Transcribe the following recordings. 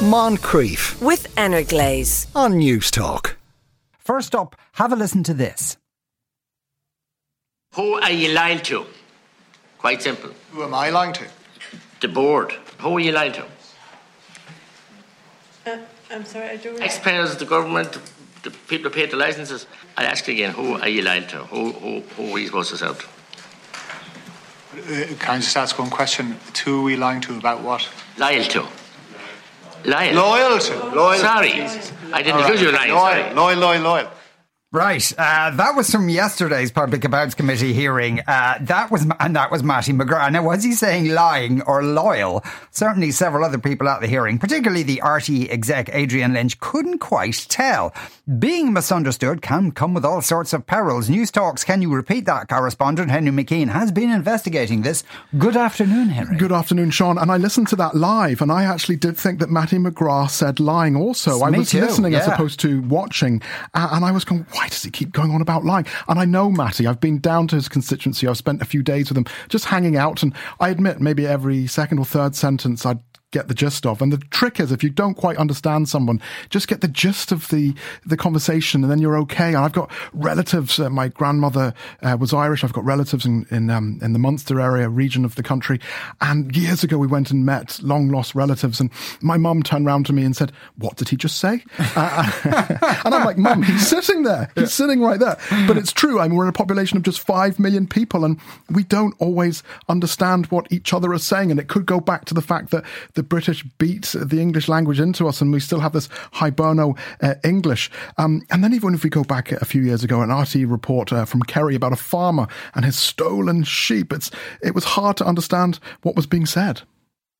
Moncrieff with Energlaze on Newstalk. First up, have a listen to this. Who are you lying to? Quite simple. Who am I lying to? The board. Who are you lying to? Uh, I'm sorry, I don't. Taxpayers, the government, the people who paid the licenses. I'll ask you again. Who are you lying to? Who, who, who are you supposed to sell to? Uh, can I just ask one question? Who are we lying to about what? Lying to. Loyal. Loyal to. Loyal. Sorry. I didn't accuse you of lying. Loyal, Sorry. loyal, loyal, loyal. Right, uh, that was from yesterday's Public Accounts Committee hearing. Uh, that was, and that was Mattie McGrath. Now, was he saying lying or loyal? Certainly, several other people at the hearing, particularly the RTÉ exec Adrian Lynch, couldn't quite tell. Being misunderstood can come with all sorts of perils. Newstalk's, can you repeat that? Correspondent Henry McKean has been investigating this. Good afternoon, Henry. Good afternoon, Sean. And I listened to that live, and I actually did think that Mattie McGrath said lying also. I was too, listening as opposed to watching, uh, and I was going, why does he keep going on about lying? And I know Mattie. I've been down to his constituency. I've spent a few days with him just hanging out, and I admit maybe every second or third sentence I'd get the gist of. And the trick is, if you don't quite understand someone, just get the gist of the the conversation, and then you're okay. And I've got relatives. Uh, my grandmother uh, was Irish. I've got relatives in in, um, in the Munster area region of the country. And years ago, we went and met long lost relatives, and my mum turned round to me and said, "What did he just say?" Uh, and I'm like, "Mum, he's sitting there. He's sitting right there." But it's true. I mean, we're in a population of just five million people, and we don't always understand what each other are saying. And it could go back to the fact that the British beat the English language into us, and we still have this Hiberno uh, English. Um, and then even if we go back a few years ago, an RTÉ report uh, from Kerry about a farmer and his stolen sheep, it's it was hard to understand what was being said.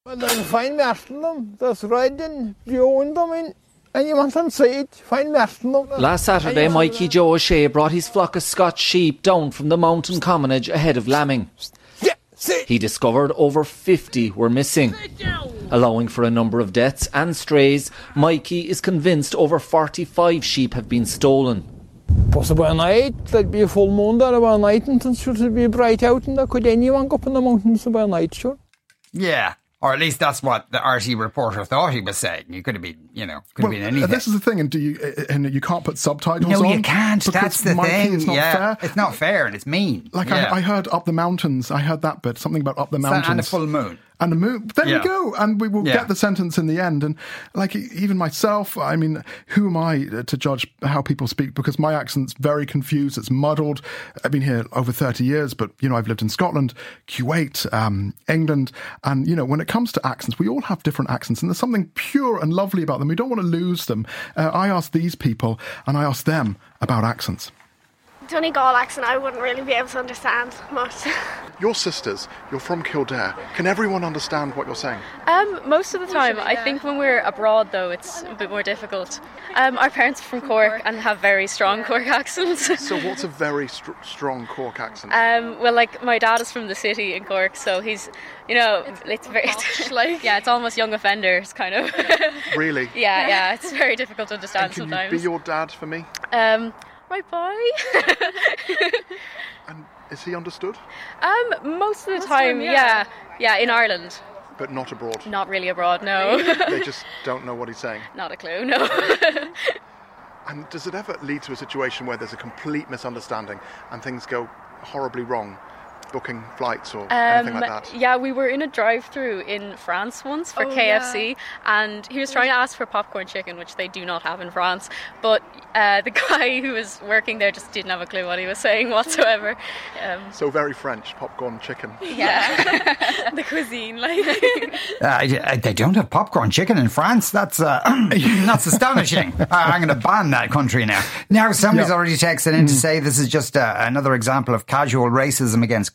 Men den fein mertelen, das redden, bjorndomen, and you want to say it, fein. Last Saturday, Mikey Joe O'Shea brought his flock of Scotch sheep down from the mountain commonage ahead of lambing. He discovered over 50 were missing. Allowing for a number of deaths and strays, Mikey is convinced over 45 sheep have been stolen. Possible a night, there'd be a full moon there about a night, and it should be bright out, and there could anyone go up in the mountains about a night, sure. Yeah. Or at least that's what the RTÉ reporter thought he was saying. You could have been, you know, could have been anything. This is the thing, and do you and you can't put subtitles no, on? you can't. That's the Mikey, thing. It's not yeah, fair. it's not fair and it's mean. Like yeah. I, I heard up the mountains. I heard that bit, something about up the mountains and a full moon. And the moon. There Yeah. we go. And we will Yeah. get the sentence in the end. And like even myself, I mean, who am I to judge how people speak? Because my accent's very confused. It's muddled. I've been here over thirty years, but you know, I've lived in Scotland, Kuwait, um, England, and you know, when it comes to accents, we all have different accents, and there's something pure and lovely about them. We don't want to lose them. Uh, I asked these people, and I asked them about accents. Donegal accent I wouldn't really be able to understand much. Your sisters, you're from Kildare. Can everyone understand what you're saying? Um, most of the time, I think when we're abroad, though, it's a bit more difficult. Um, our parents are from Cork and have very strong Cork accents. So, what's a very str- strong Cork accent? Um, well, like my dad is from the city in Cork, so he's, you know, it's, very, like yeah, it's almost young offenders kind of. really? yeah, yeah, it's very difficult to understand And can sometimes. you be your dad for me? um, right, bye. And is he understood? um, most of the Most time, time, yeah. yeah. yeah, in Ireland, But not abroad. not really abroad. No, they just don't know what he's saying. not a clue. No. And does it ever lead to a situation where there's a complete misunderstanding and things go horribly wrong? Booking flights or anything like that? Um, Yeah, we were in a drive-through in France once for Oh, KFC, and he was trying to ask for popcorn chicken, which they do not have in France. But uh, the guy who was working there just didn't have a clue what he was saying whatsoever. Um, So, very French popcorn chicken. yeah, the cuisine, like. Uh, they don't have popcorn chicken in France. That's uh, that's astonishing. I'm going to ban that country now. Now, somebody's Yeah. already texted in to say this is just uh, another example of casual racism against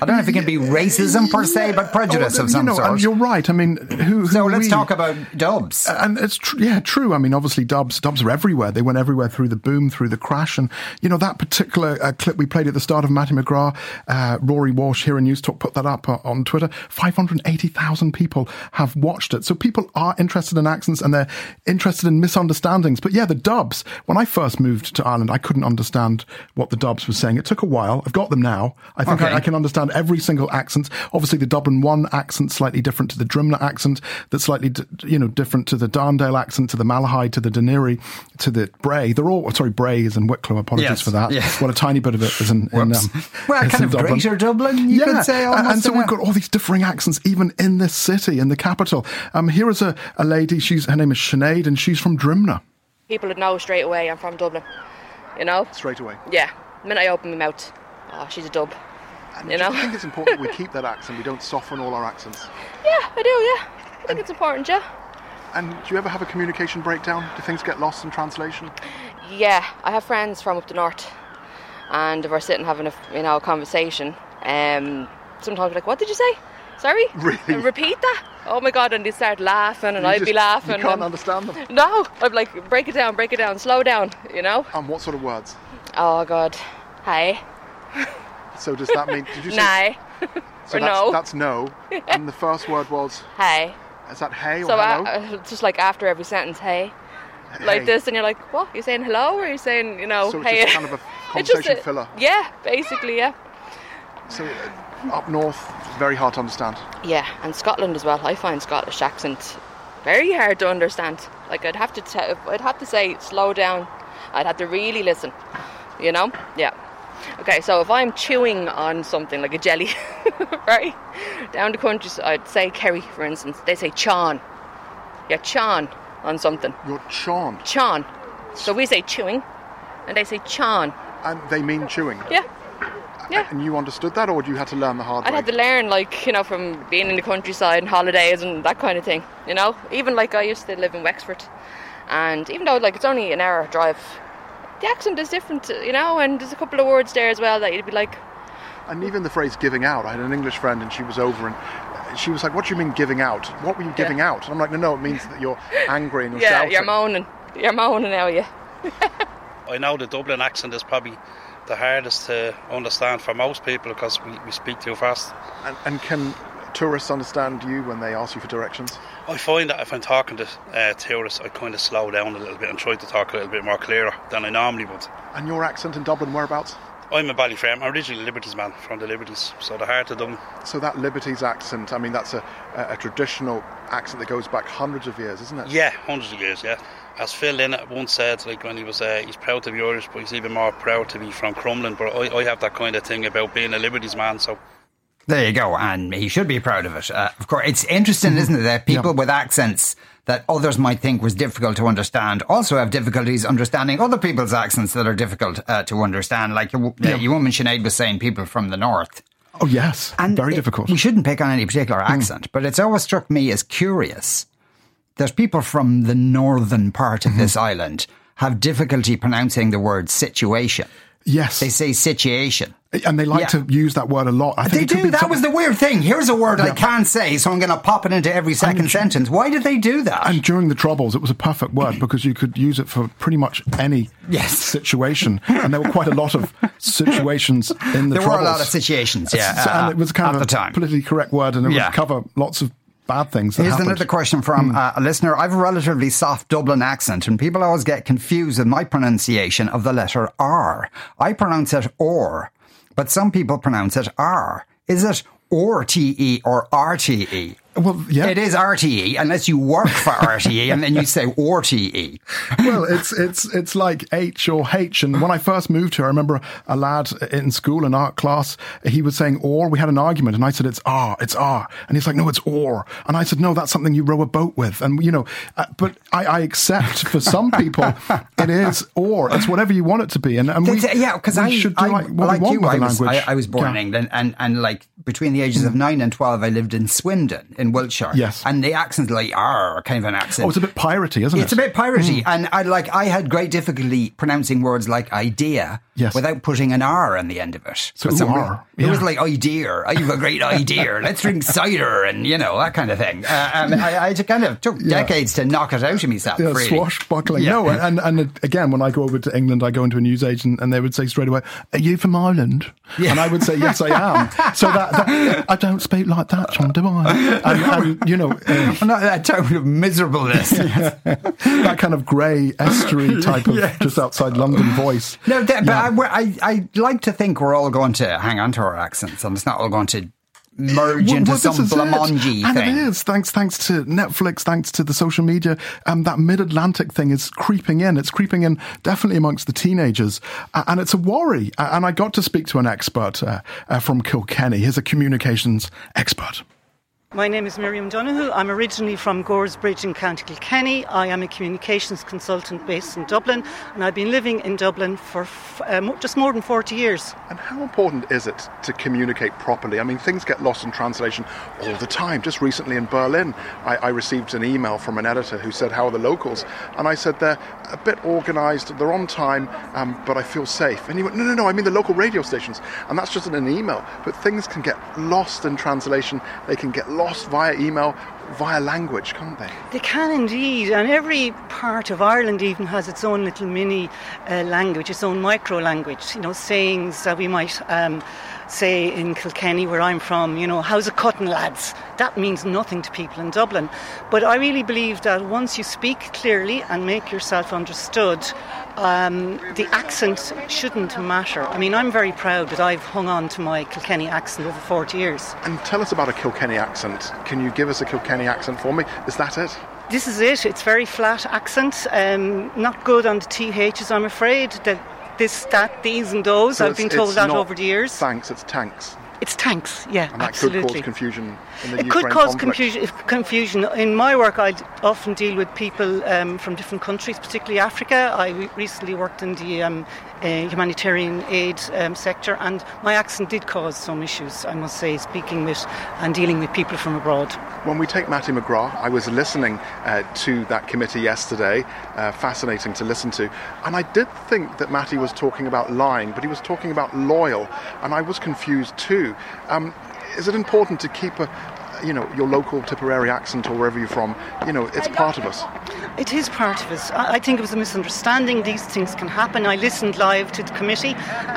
I don't know if it can be racism per se, but prejudice Oh, of some you know, sort. You're right. I mean, who? who so let's we? talk about dubs. And it's tr- yeah, true. I mean, obviously, dubs dubs are everywhere. They went everywhere through the boom, through the crash, and you know that particular uh, clip we played at the start of Mattie McGrath, uh, Rory Walsh here in Newstalk put that up uh, on Twitter. Five hundred eighty thousand people have watched it. So people are interested in accents and they're interested in misunderstandings. But yeah, the dubs. When I first moved to Ireland, I couldn't understand what the dubs were saying. It took a while. I've got them now. I think Okay. I, I can understand every single accent. Obviously, the Dublin one accent slightly different to the Drimnagh accent. That's slightly, d- you know, different to the Darndale accent, to the Malahide, to the Dún Laoghaire, to the Bray. They're all sorry, Bray is in Wicklow. Apologies Yes, for that. yes. Well, a tiny bit of it is in. in um, Well, is kind in of greater Dublin, you could say, and- and so we've got all these differing accents, even in this city, in the capital. Um, here is a, a lady. She's her name is Sinead, and she's from Drimnagh. People would know straight away I'm from Dublin. You know? Straight away. Yeah. The minute I open my mouth, oh, she's a dub. And You do know? you think it's important we keep that accent? We don't soften all our accents. Yeah, I do, yeah. I think it's important, yeah. And do you ever have a communication breakdown? Do things get lost in translation? Yeah, I have friends from up the north, and if we're sitting having a you know a conversation, um, sometimes we're like, "What did you say? Sorry, Really? And repeat that." Oh my god! And they start laughing, and You I'd just- be laughing. You can't and- understand them. No, I'm like, break it down, break it down, slow down. You know? And what sort of words? Oh god, hi, So does that mean? Did you say? nay, so that's, no, That's no. And the first word was. hi. Is that hey or So hello? uh, uh, just like after every sentence, hey, like this, and you're like, what? You're saying hello, or you're saying, you know, So it's hey? just kind of a It's conversation a- filler. Yeah, basically, yeah. So uh, up north, very hard to understand. Yeah, and Scotland as well. I find Scottish accent very hard to understand. Like I'd have to, te- I'd have to say slow down. I'd have to really listen. You know? Yeah. Okay, so if I'm chewing on something like a jelly, right, down the country, I'd say Kerry, for instance. They say. Yeah, chon on something. You're chon. Chon. So we say chewing, and they say chon. And they mean chewing. Yeah. Yeah. And you understood that, or do you had to learn the hard I'd way? I had to learn, like, you know, from being in the countryside and holidays and that kind of thing, you know? Even, like, I used to live in Wexford. And even though, like, it's only an hour drive, the accent is different, you know? And there's a couple of words there as well that you'd be like, And even the phrase giving out. I had an English friend and she was over and she was like, What do you mean giving out? What were you giving out? And I'm like, No, no, it means that you're angry and you're yeah, shouting. you're moaning. You're moaning now, yeah. I know the Dublin accent is probably the hardest to understand for most people because we, we speak too fast. And, and can tourists understand you when they ask you for directions? I find that if I'm talking to uh, tourists, I kind of slow down a little bit and try to talk a little bit more clearer than I normally would. And your accent in Dublin, whereabouts? I'm a Ballyferm. I'm originally a Liberties man from the Liberties, so the heart of Dublin. So that Liberties accent, I mean, that's a, a, a traditional accent that goes back hundreds of years, isn't it? Yeah, hundreds of years, yeah. As Phil Lynott once said, like when he was, uh, he's proud to be Irish, but he's even more proud to be from Crumlin. But I, I have that kind of thing about being a Liberties man, so There you go, and he should be proud of it. Uh, of course, it's interesting, isn't it, that people with accents that others might think was difficult to understand also have difficulties understanding other people's accents that are difficult uh, to understand. Like uh, your woman Sinead was saying, people from the north. Oh yes, And very it- difficult. We shouldn't pick on any particular accent, but it's always struck me as curious. There's people from the northern part of this island have difficulty pronouncing the word situation. Yes, They say situation. and they like Yeah. to use that word a lot. I They do. That was the weird thing. Here's a word I can't say, so I'm going to pop it into every second sentence. Why did they do that? And during the Troubles, it was a perfect word because you could use it for pretty much any Yes. situation. And there were quite a lot of situations in the Troubles. There were a lot of situations, yeah, uh, and it was kind of a time. politically correct word and it Yeah. would cover lots of bad things Here's happened. another question from uh, a listener. I have a relatively soft Dublin accent, and people always get confused with my pronunciation of the letter R. I pronounce it or, but some people pronounce it R. Is it or T E or R T E? Well, yeah. It is RTE, unless you work for RTE and then you say or TE. well, it's it's it's like H or H. And when I first moved here, I remember a lad in school in art class. He was saying or. We had an argument, and I said it's R, it's R, and he's like, no, it's or. And I said, no, that's something you row a boat with. And you know, uh, but I, I accept for some people it is or. It's whatever you want it to be. And, and we, yeah, because I should do I, like what like we want you. with I the was, language. I, I was born Yeah. in England, and and like between the ages of nine and twelve, I lived in Swindon in Wiltshire. Yes. and the accent like R, kind of an accent. Oh, it's a bit piratey, isn't it? It's a bit piratey, Mm. and I like I had great difficulty pronouncing words like idea Yes. without putting an R on the end of it. So, ooh, R, reason. It was like idea. I have a great idea. Let's drink cider and you know that kind of thing. Uh, um, I, I kind of took Yeah. decades to knock it out of myself. Yeah, really. swashbuckling. Yeah. No, and, and again, when I go over to England, I go into a newsagent and they would say straight away, Are you from Ireland? Yeah. And I would say, Yes, I am. So that, that I don't speak like that, John, do I? and, and, you know, uh, not that tone of miserableness. that kind of grey estuary type of Yes. just outside London voice. No, that, Yeah. but I, I, I like to think we're all going to hang on to our accents, and it's not all going to merge Well, into well, some it. and thing. it is thanks thanks to Netflix, thanks to the social media. Um, that mid-Atlantic thing is creeping in. It's creeping in definitely amongst the teenagers, uh, and it's a worry. Uh, and I got to speak to an expert uh, uh, from Kilkenny. He's a communications expert. My name is Miriam Donoghue. I'm originally from Goresbridge in County Kilkenny. I am a communications consultant based in Dublin, and I've been living in Dublin for f- uh, just more than 40 years. And how important is it to communicate properly? I mean, things get lost in translation all the time. Just recently in Berlin, I, I received an email from an editor who said, How are the locals? And I said, They're a bit organised, they're on time, um, but I feel safe. And he went, No, no, no, I mean the local radio stations. And that's just in an email. But things can get lost in translation, they can get lost via email, via language, can't they? They can indeed, and every part of Ireland even has its own little mini uh, language, its own micro language. You know, sayings that we might um, say in Kilkenny, where I'm from. You know, how's it cutting, lads? That means nothing to people in Dublin. But I really believe that once you speak clearly and make yourself understood, um, the accent shouldn't matter. I mean, I'm very proud that I've hung on to my Kilkenny accent over 40 years. And tell us about a Kilkenny accent. Can you give us a Kilkenny accent for me? Is that it? This is it. It's very flat accent. Um, not good on the THs, I'm afraid. That this, that, these, and those. So I've been told that over the years. Thanks, it's tanks. It's tanks, yeah, And that absolutely. could cause confusion in the it Ukraine could cause confusion, confusion. In my work, I often deal with people um, from different countries, particularly Africa. I re- recently worked in the um, uh, humanitarian aid um, sector, and my accent did cause some issues, I must say, speaking with and dealing with people from abroad. When we take Mattie McGrath, I was listening uh, to that committee yesterday, uh, fascinating to listen to, and I did think that Mattie was talking about lying, but he was talking about loyal, and I was confused too. Um, is it important to keep a, you know, your local Tipperary accent or wherever you're from? You know, it's part of us. It is part of us. I I think it was a misunderstanding. These things can happen. I listened live to the committee,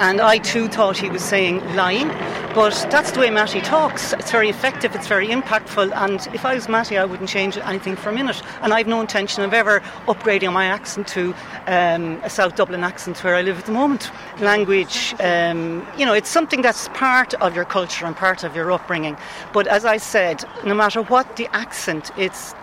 and I too thought he was saying lying. But that's the way Mattie talks. It's very effective. It's very impactful. And if I was Mattie, I wouldn't change anything for a minute. And I've no intention of ever upgrading my accent to um, a South Dublin accent where I live at the moment. Language, um, you know, it's something that's part of your culture and part of your upbringing. But as I said, no matter what the accent, it's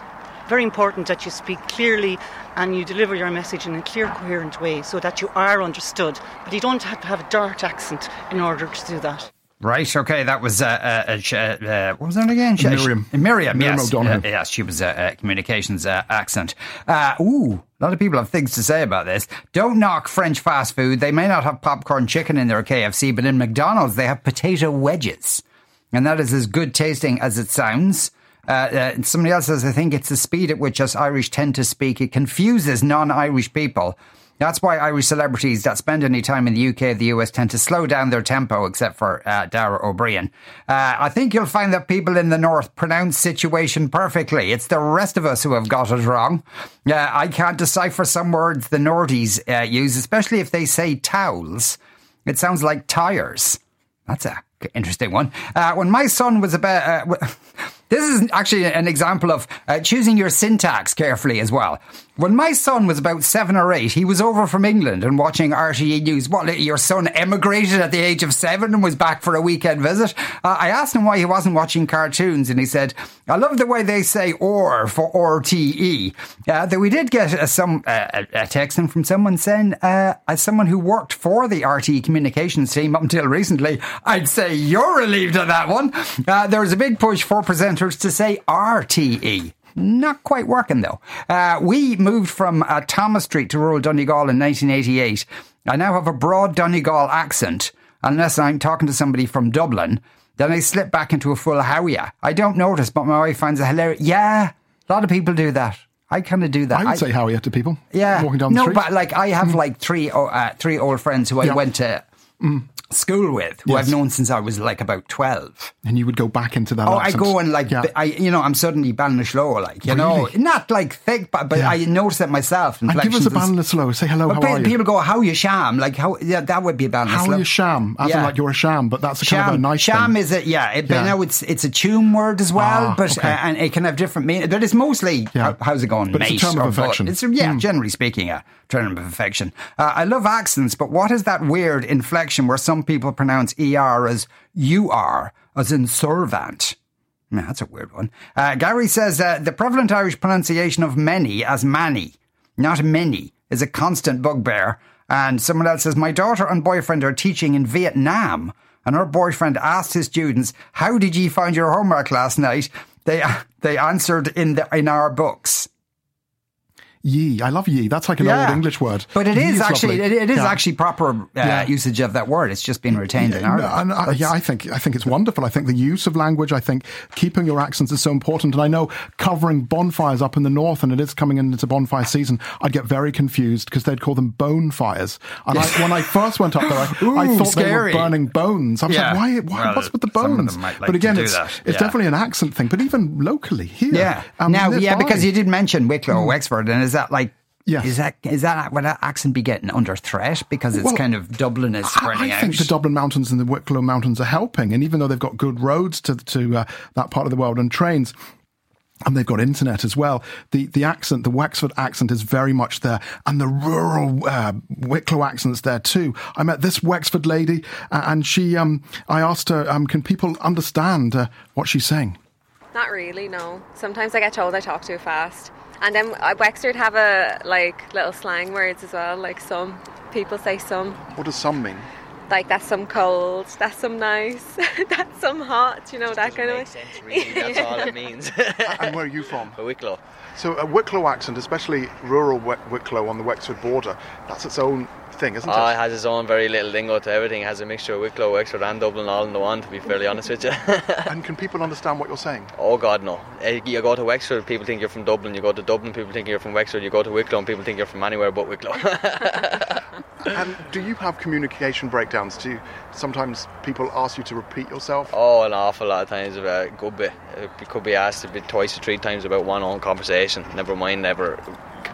very important that you speak clearly and you deliver your message in a clear, coherent way so that you are understood. But you don't have to have a dark accent in order to do that. Right. Okay. That was uh, uh, uh, uh, what was that again? Miriam. sh- Miriam. Miriam yes. O'Donoghue. Uh, yes. She was a uh, communications uh, accent. Uh, ooh. A lot of people have things to say about this. Don't knock French fast food. They may not have popcorn chicken in their KFC, but in McDonald's they have potato wedges, and that is as good tasting as it sounds. Uh, uh, somebody else says, I think it's the speed at which us Irish tend to speak. It confuses non-Irish people. That's why Irish celebrities that spend any time in the UK or the US tend to slow down their tempo, except for uh, Dara Ó Briain. Uh, I think you'll find that people in the North pronounce situation perfectly. It's the rest of us who have got it wrong. Uh, I can't decipher some words the Nordies uh, use, especially if they say towels. It sounds like tires. That's a interesting one. Uh, when my son was about, uh, This is actually an example of uh, choosing your syntax carefully as well. When my son was about seven or eight, he was over from England and watching RTE News. What, your son emigrated at the age of seven and was back for a weekend visit? Uh, I asked him why he wasn't watching cartoons, and he said, I love the way they say or for RTE. Uh, though we did get a, some, uh, a text in from someone saying, uh, as someone who worked for the RTE communications team up until recently, I'd say you're relieved of that one. Uh, there was a big push, 4% to say RTE. Not quite working though. Uh, we moved from uh, Thomas Street to rural Donegal in 1988. I now have a broad Donegal accent, unless I'm talking to somebody from Dublin. Then I slip back into a full Howie. I don't notice, but my wife finds it hilarious. Yeah, a lot of people do that. I kind of do that. I would I, say Howie to people. Yeah, walking down the no, street. No, but like I have mm. like three uh, three old friends who I yeah. went to Mm school with, who Yes. I've known since I was like about 12. And you would go back into that Oh. I go and like, Yeah. I, you know, I'm suddenly Ballinasloe, like, you know, not like thick, but, but Yeah. I notice it myself. and give us a Ballinasloe. Say hello, how pe- are you? People go, how you sham? Like, how, yeah, that would be a Ballinasloe. how you sham? As in Yeah. like you're a sham, but that's a kind Sham, of a nice sham thing. is it? Yeah, it, Yeah. I know it's it's a tune word as well, Ah, but okay. uh, and it can have different meaning. But it's mostly Yeah. how, how's it going, But it's a term of affection. It's yeah, generally speaking, a term of affection. Uh, I love accents, but what is that weird inflection where some people pronounce er as you are, as in servant? That's a weird one. Uh, Gary says uh, the prevalent Irish pronunciation of many as manny, not many, is a constant bugbear. And someone else says, My daughter and boyfriend are teaching in Vietnam. And her boyfriend asked his students, How did ye find your homework last night? They, they answered in, the, in our books. Ye. I love ye. That's like an old English word. But it Ye is actually it, it is Yeah. actually proper uh, Yeah. usage of that word. It's just been retained in No, Ireland. and I, yeah, I think I think it's wonderful. I think the use of language, I think keeping your accents is so important. And I know covering bonfires up in the north, and it is coming into bonfire season. I'd get very confused because they'd call them bone fires. And I, when I first went up there, I, I thought scary. they were burning bones. I was Yeah. like, why? why Well, what's with the some of bones? them might like but again, to do it's that. it's Yeah. definitely an accent thing. But even locally here, Yeah. um, now, live yeah, because you did mention Wicklow, Wexford, and is that like? Yes. Is that is that would that accent be getting under threat because it's Well, kind of Dublin is I, spreading I out? think the Dublin Mountains and the Wicklow Mountains are helping, and even though they've got good roads to to uh, that part of the world and trains. And they've got internet as well. The the accent, the Wexford accent, is very much there, and the rural uh, Wicklow accent's there too. I met this Wexford lady, uh, and she, um, I asked her, um, can people understand uh, what she's saying? Not really, no. Sometimes I get told I talk too fast. And then Wexford have a like little slang words as well, like some people say some. What does some mean? Like that's some cold, that's some nice, that's some hot, you know, that kind of Really, that's all it means. and where are you from? Wicklow. So a Wicklow accent, especially rural Wicklow on the Wexford border, that's its own thing, isn't Oh, it? it has its own very little lingo to everything. It has a mixture of Wicklow, Wexford, and Dublin all in the one. To be fairly honest with you. and can people understand what you're saying? oh God, no! Eh, You go to Wexford, people think you're from Dublin. You go to Dublin, people think you're from Wexford. You go to Wicklow, and people think you're from anywhere but Wicklow. and do you have communication breakdowns? Do you, sometimes people ask you to repeat yourself? oh, an awful lot of times. A good bit. It could be asked a bit twice or three times about one own conversation. Never mind, never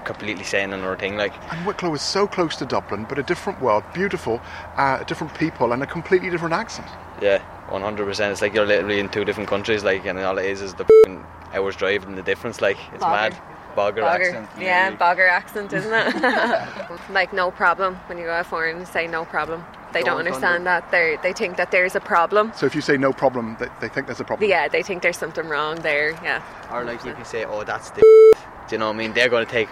completely saying another thing like. And Wicklow is so close to Dublin, but a different world, beautiful, uh, different people, and a completely different accent. Yeah, one hundred percent. It's like you're literally in two different countries, like, and all it is is the f***ing hours drive and the difference. Like, it's Bogger. mad. Bogger, accent. Yeah, bogger accent, isn't it? like no problem when you go out foreign and say no problem. They don't Don't understand that. They they think that there's a problem. So if you say no problem, they, they think there's a problem. Yeah, they think there's something wrong there. Yeah. Or like if you say, "Oh, that's the," do you know what I mean? They're going to take.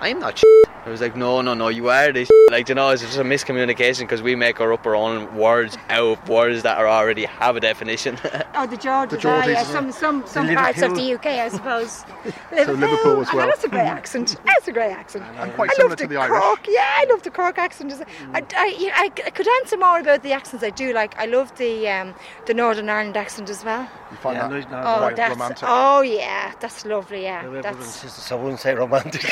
I'm not. I was like, no, no, no, you are this. Like, you know, it's just a miscommunication because we make our up our own words out of words that are already have a definition. Oh, the Georges. The ah, yeah, some some some The parts of the UK, I suppose. So Liverpool as I know well. That's a great accent. That's a great accent. And quite I similar love to the, the Irish. Cork. Yeah, I love the Cork accent. I, I, I, I could answer more about the accents I do like. I love the um, the Northern Ireland accent as well. You find Yeah, that Northern Oh, quite that's romantic. oh yeah, that's lovely. Yeah, My that's sisters, I wouldn't say romantic.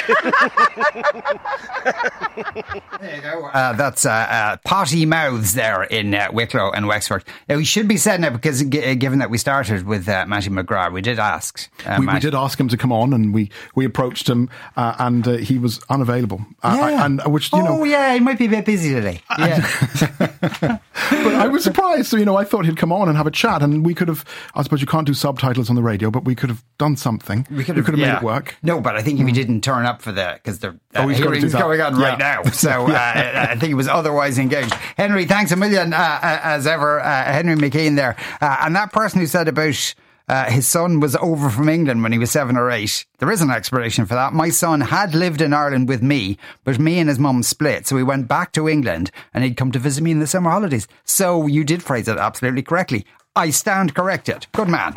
Uh, that's uh, uh, potty mouths there in uh, Wicklow and Wexford. Now, we should be said now because g- uh, given that we started with uh, Mattie McGrath, we did ask. Uh, we, we did ask him to come on, and we, we approached him, and he was unavailable. Yeah. And which you know, oh yeah, he might be a bit busy today. Yeah. but I was surprised. So you know, I thought he'd come on and have a chat, and we could have. I suppose you can't do subtitles on the radio, but we could have done something. We could have, made yeah. it work. No, but I think if he didn't turn up for that because the Oh, he's hearings that. going on right Yeah. now, so uh, I think he was otherwise engaged. Henry, thanks a million uh, uh, as ever, uh, Henry McKean there, uh, and that person who said about. Uh, his son was over from England when he was seven or eight. There is an explanation for that. My son had lived in Ireland with me, but me and his mum split. So he went back to England and he'd come to visit me in the summer holidays. So you did phrase it absolutely correctly. I stand corrected. Good man.